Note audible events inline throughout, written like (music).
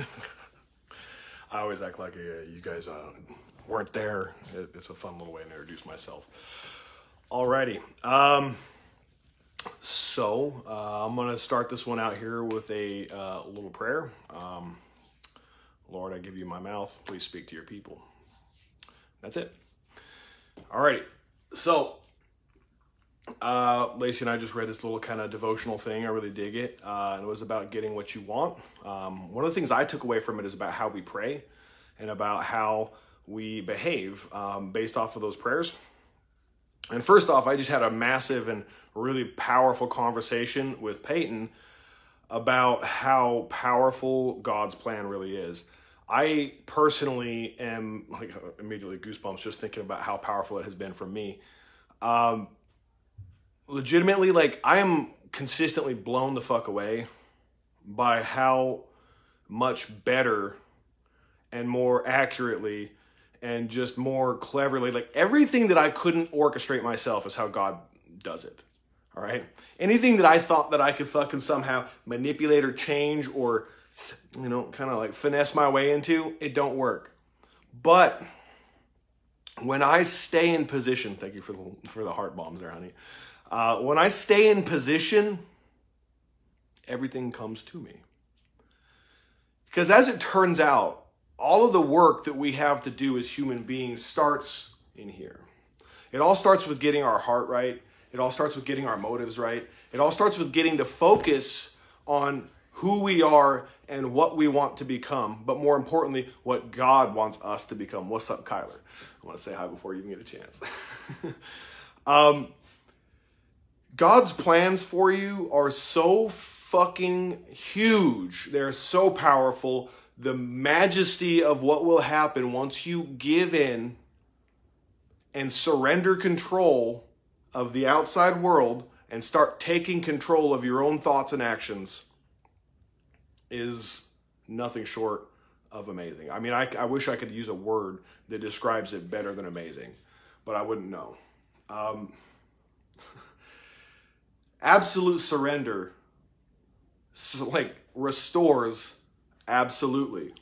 (laughs) I always act like uh, you guys uh, weren't there. It, it's a fun little way to introduce myself. Alrighty. Um, so uh, I'm going to start this one out here with a uh, little prayer. Um, Lord, I give you my mouth. Please speak to your people. That's it. Alrighty. So uh, Lacey and I just read this little kind of devotional thing. I really dig it. Uh, and it was about getting what you want. Um, one of the things I took away from it is about how we pray and about how we behave um, based off of those prayers. And first off, I just had a massive and really powerful conversation with Peyton about how powerful God's plan really is. I personally am like immediately goosebumps just thinking about how powerful it has been for me. Um, legitimately like I am consistently blown the fuck away by how much better and more accurately and just more cleverly like everything that I couldn't orchestrate myself is how God does it. All right? Anything that I thought that I could fucking somehow manipulate or change or you know, kind of like finesse my way into, it don't work. But when I stay in position, thank you for the for the heart bombs there, honey. Uh, when I stay in position, everything comes to me. Because as it turns out, all of the work that we have to do as human beings starts in here. It all starts with getting our heart right. It all starts with getting our motives right. It all starts with getting the focus on who we are and what we want to become, but more importantly, what God wants us to become. What's up, Kyler? I want to say hi before you even get a chance. (laughs) um, God's plans for you are so fucking huge. They're so powerful. The majesty of what will happen once you give in and surrender control of the outside world and start taking control of your own thoughts and actions is nothing short of amazing. I mean, I, I wish I could use a word that describes it better than amazing, but I wouldn't know. Um, (laughs) absolute surrender like restores absolutely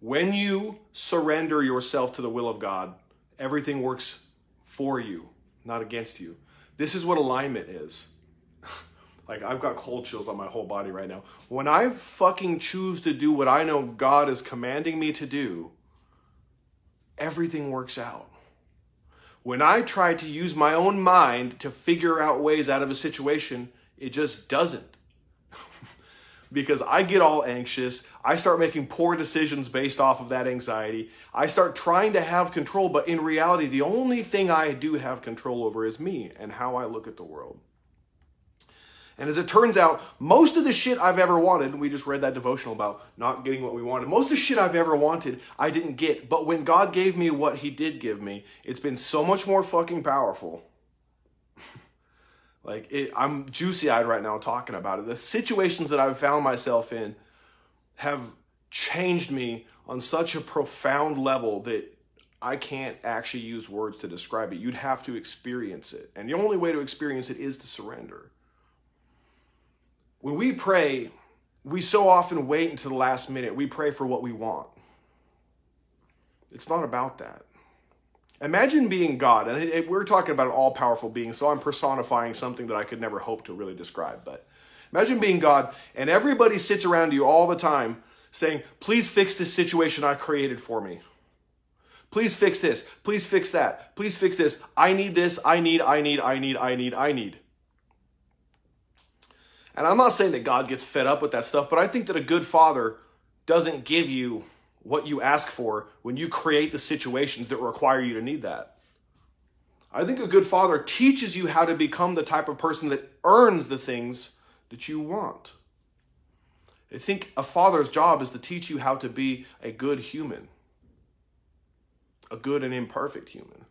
when you surrender yourself to the will of god everything works for you not against you this is what alignment is like i've got cold chills on my whole body right now when i fucking choose to do what i know god is commanding me to do everything works out when I try to use my own mind to figure out ways out of a situation, it just doesn't. (laughs) because I get all anxious. I start making poor decisions based off of that anxiety. I start trying to have control, but in reality, the only thing I do have control over is me and how I look at the world. And as it turns out, most of the shit I've ever wanted, and we just read that devotional about not getting what we wanted, most of the shit I've ever wanted, I didn't get. But when God gave me what He did give me, it's been so much more fucking powerful. (laughs) like, it, I'm juicy eyed right now talking about it. The situations that I've found myself in have changed me on such a profound level that I can't actually use words to describe it. You'd have to experience it. And the only way to experience it is to surrender. When we pray, we so often wait until the last minute. We pray for what we want. It's not about that. Imagine being God, and we're talking about an all powerful being, so I'm personifying something that I could never hope to really describe. But imagine being God, and everybody sits around you all the time saying, Please fix this situation I created for me. Please fix this. Please fix that. Please fix this. I need this. I need, I need, I need, I need, I need. And I'm not saying that God gets fed up with that stuff, but I think that a good father doesn't give you what you ask for when you create the situations that require you to need that. I think a good father teaches you how to become the type of person that earns the things that you want. I think a father's job is to teach you how to be a good human, a good and imperfect human.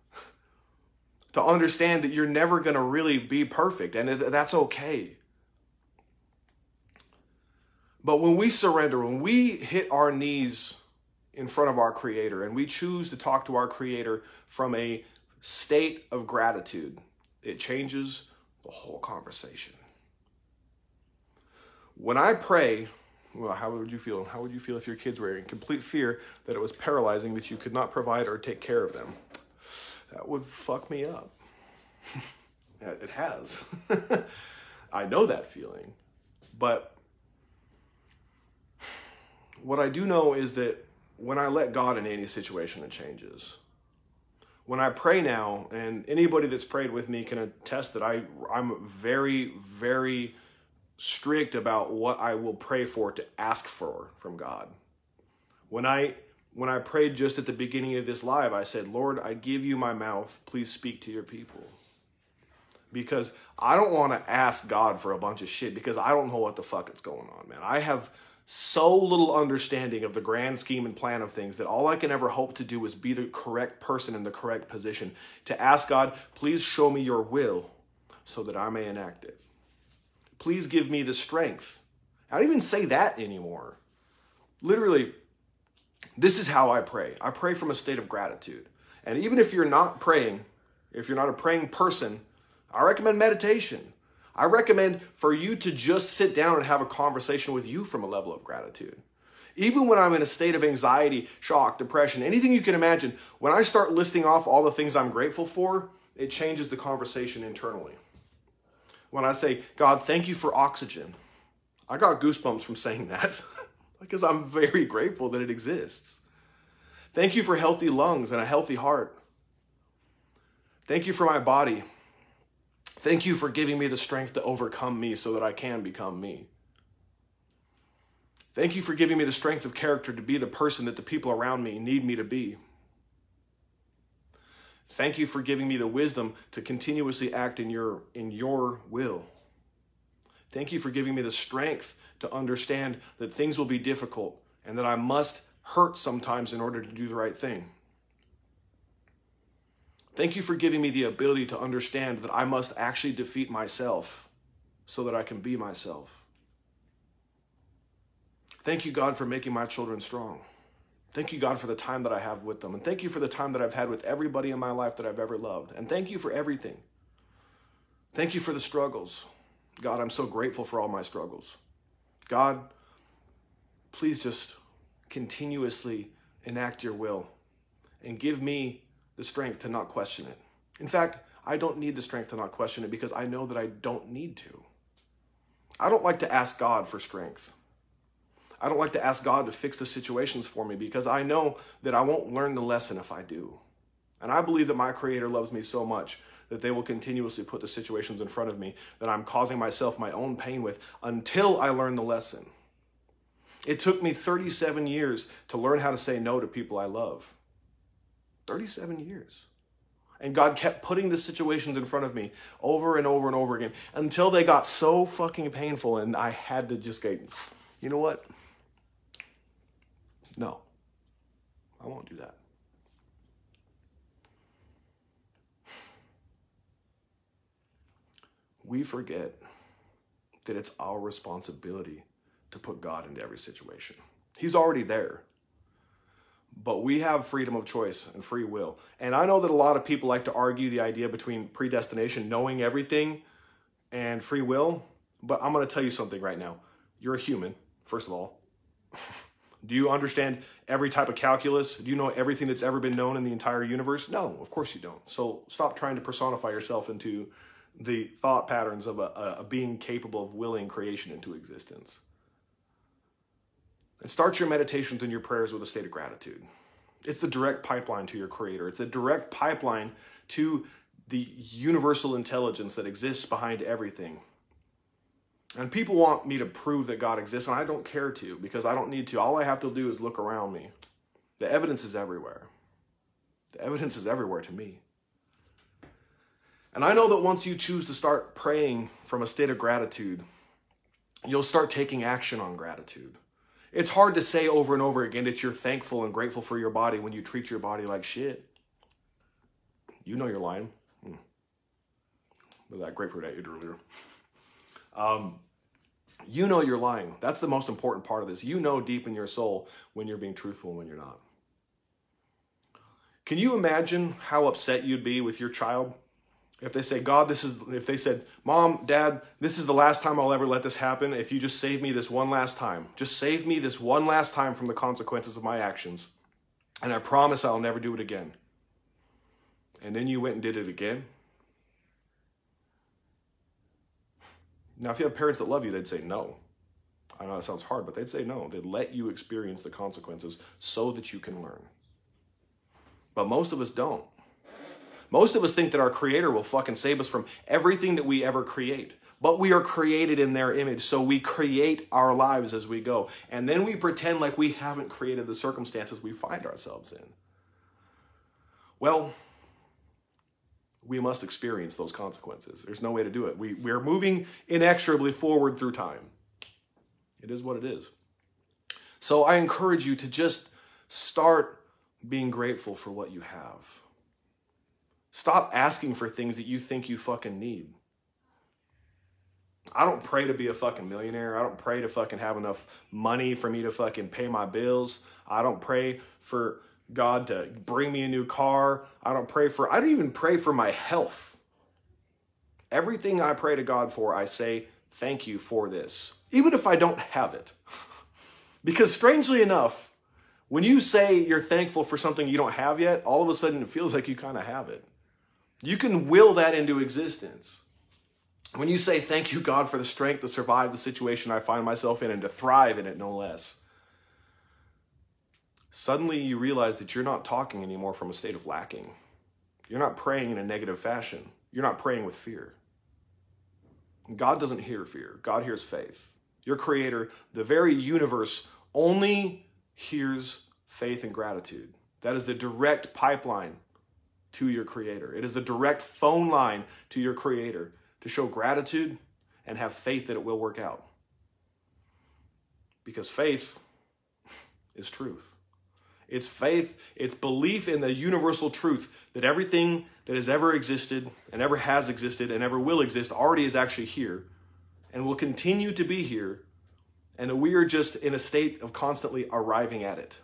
(laughs) to understand that you're never going to really be perfect, and that's okay. But when we surrender, when we hit our knees in front of our Creator and we choose to talk to our Creator from a state of gratitude, it changes the whole conversation. When I pray, Well, how would you feel? How would you feel if your kids were in complete fear that it was paralyzing, that you could not provide or take care of them? That would fuck me up. (laughs) it has. (laughs) I know that feeling. But what I do know is that when I let God in any situation, it changes. When I pray now, and anybody that's prayed with me can attest that I, I'm very, very strict about what I will pray for to ask for from God. When I when I prayed just at the beginning of this live, I said, "Lord, I give you my mouth. Please speak to your people." Because I don't want to ask God for a bunch of shit because I don't know what the fuck is going on, man. I have so little understanding of the grand scheme and plan of things that all I can ever hope to do is be the correct person in the correct position to ask God, please show me your will so that I may enact it. Please give me the strength. I don't even say that anymore. Literally, this is how I pray. I pray from a state of gratitude. And even if you're not praying, if you're not a praying person, I recommend meditation. I recommend for you to just sit down and have a conversation with you from a level of gratitude. Even when I'm in a state of anxiety, shock, depression, anything you can imagine, when I start listing off all the things I'm grateful for, it changes the conversation internally. When I say, God, thank you for oxygen, I got goosebumps from saying that (laughs) because I'm very grateful that it exists. Thank you for healthy lungs and a healthy heart. Thank you for my body. Thank you for giving me the strength to overcome me so that I can become me. Thank you for giving me the strength of character to be the person that the people around me need me to be. Thank you for giving me the wisdom to continuously act in your in your will. Thank you for giving me the strength to understand that things will be difficult and that I must hurt sometimes in order to do the right thing. Thank you for giving me the ability to understand that I must actually defeat myself so that I can be myself. Thank you, God, for making my children strong. Thank you, God, for the time that I have with them. And thank you for the time that I've had with everybody in my life that I've ever loved. And thank you for everything. Thank you for the struggles. God, I'm so grateful for all my struggles. God, please just continuously enact your will and give me the strength to not question it. In fact, I don't need the strength to not question it because I know that I don't need to. I don't like to ask God for strength. I don't like to ask God to fix the situations for me because I know that I won't learn the lesson if I do. And I believe that my Creator loves me so much that they will continuously put the situations in front of me that I'm causing myself my own pain with until I learn the lesson. It took me 37 years to learn how to say no to people I love. 37 years. And God kept putting the situations in front of me over and over and over again until they got so fucking painful and I had to just go, you know what? No, I won't do that. We forget that it's our responsibility to put God into every situation. He's already there but we have freedom of choice and free will. And I know that a lot of people like to argue the idea between predestination, knowing everything, and free will. But I'm going to tell you something right now. You're a human, first of all. (laughs) Do you understand every type of calculus? Do you know everything that's ever been known in the entire universe? No, of course you don't. So stop trying to personify yourself into the thought patterns of a, a being capable of willing creation into existence. And start your meditations and your prayers with a state of gratitude. It's the direct pipeline to your creator. It's a direct pipeline to the universal intelligence that exists behind everything. And people want me to prove that God exists, and I don't care to because I don't need to. All I have to do is look around me. The evidence is everywhere. The evidence is everywhere to me. And I know that once you choose to start praying from a state of gratitude, you'll start taking action on gratitude. It's hard to say over and over again that you're thankful and grateful for your body when you treat your body like shit. You know you're lying. Hmm. With that grapefruit I ate earlier. Um, you know you're lying. That's the most important part of this. You know deep in your soul when you're being truthful and when you're not. Can you imagine how upset you'd be with your child if they say, God, this is, if they said, Mom, Dad, this is the last time I'll ever let this happen, if you just save me this one last time, just save me this one last time from the consequences of my actions, and I promise I'll never do it again. And then you went and did it again. Now, if you have parents that love you, they'd say no. I know that sounds hard, but they'd say no. They'd let you experience the consequences so that you can learn. But most of us don't. Most of us think that our creator will fucking save us from everything that we ever create. But we are created in their image, so we create our lives as we go. And then we pretend like we haven't created the circumstances we find ourselves in. Well, we must experience those consequences. There's no way to do it. We, we're moving inexorably forward through time. It is what it is. So I encourage you to just start being grateful for what you have. Stop asking for things that you think you fucking need. I don't pray to be a fucking millionaire. I don't pray to fucking have enough money for me to fucking pay my bills. I don't pray for God to bring me a new car. I don't pray for, I don't even pray for my health. Everything I pray to God for, I say, thank you for this, even if I don't have it. (laughs) because strangely enough, when you say you're thankful for something you don't have yet, all of a sudden it feels like you kind of have it. You can will that into existence. When you say, Thank you, God, for the strength to survive the situation I find myself in and to thrive in it, no less, suddenly you realize that you're not talking anymore from a state of lacking. You're not praying in a negative fashion. You're not praying with fear. God doesn't hear fear, God hears faith. Your creator, the very universe, only hears faith and gratitude. That is the direct pipeline to your Creator. It is the direct phone line to your Creator to show gratitude and have faith that it will work out. Because faith (laughs) is truth. It's faith, it's belief in the universal truth that everything that has ever existed and ever has existed and ever will exist already is actually here and will continue to be here, and that we are just in a state of constantly arriving at it.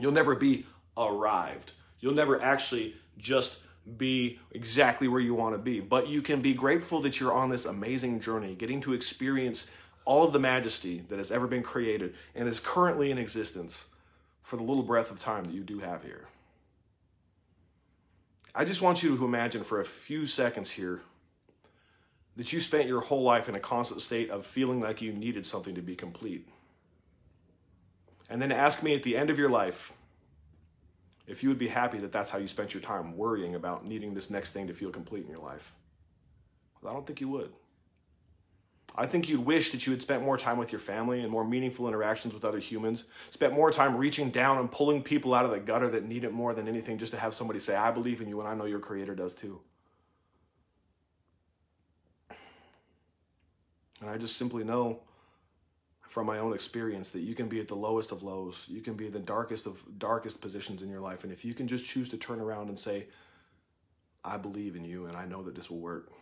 You'll never be arrived. You'll never actually just be exactly where you want to be, but you can be grateful that you're on this amazing journey, getting to experience all of the majesty that has ever been created and is currently in existence for the little breath of time that you do have here. I just want you to imagine for a few seconds here that you spent your whole life in a constant state of feeling like you needed something to be complete. And then ask me at the end of your life, if you would be happy that that's how you spent your time worrying about needing this next thing to feel complete in your life. I don't think you would. I think you'd wish that you had spent more time with your family and more meaningful interactions with other humans, spent more time reaching down and pulling people out of the gutter that need it more than anything just to have somebody say, I believe in you and I know your creator does too. And I just simply know from my own experience that you can be at the lowest of lows. You can be in the darkest of darkest positions in your life. And if you can just choose to turn around and say, I believe in you and I know that this will work,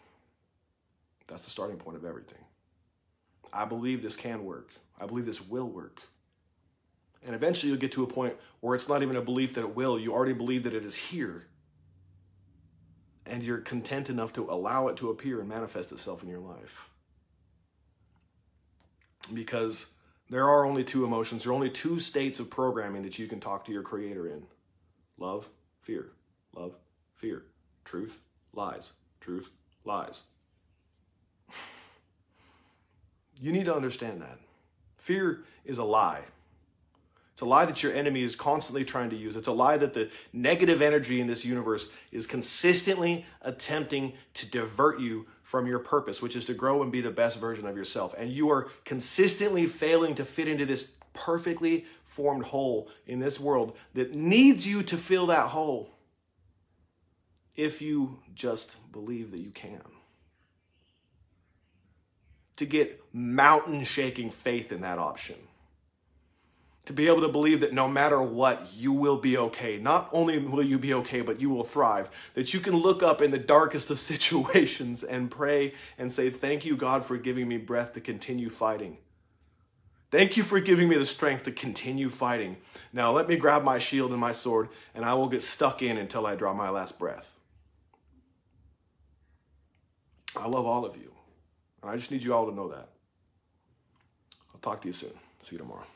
that's the starting point of everything. I believe this can work. I believe this will work. And eventually you'll get to a point where it's not even a belief that it will. You already believe that it is here. And you're content enough to allow it to appear and manifest itself in your life because there are only two emotions. There are only two states of programming that you can talk to your creator in love, fear. Love, fear. Truth, lies. Truth, lies. (laughs) you need to understand that. Fear is a lie. It's a lie that your enemy is constantly trying to use. It's a lie that the negative energy in this universe is consistently attempting to divert you from your purpose, which is to grow and be the best version of yourself. And you are consistently failing to fit into this perfectly formed hole in this world that needs you to fill that hole if you just believe that you can. To get mountain shaking faith in that option to be able to believe that no matter what, you will be okay. Not only will you be okay, but you will thrive. That you can look up in the darkest of (laughs) situations and pray and say, Thank you, God, for giving me breath to continue fighting. Thank you for giving me the strength to continue fighting. Now let me grab my shield and my sword, and I will get stuck in until I draw my last breath. I love all of you. And I just need you all to know that. I'll talk to you soon. See you tomorrow.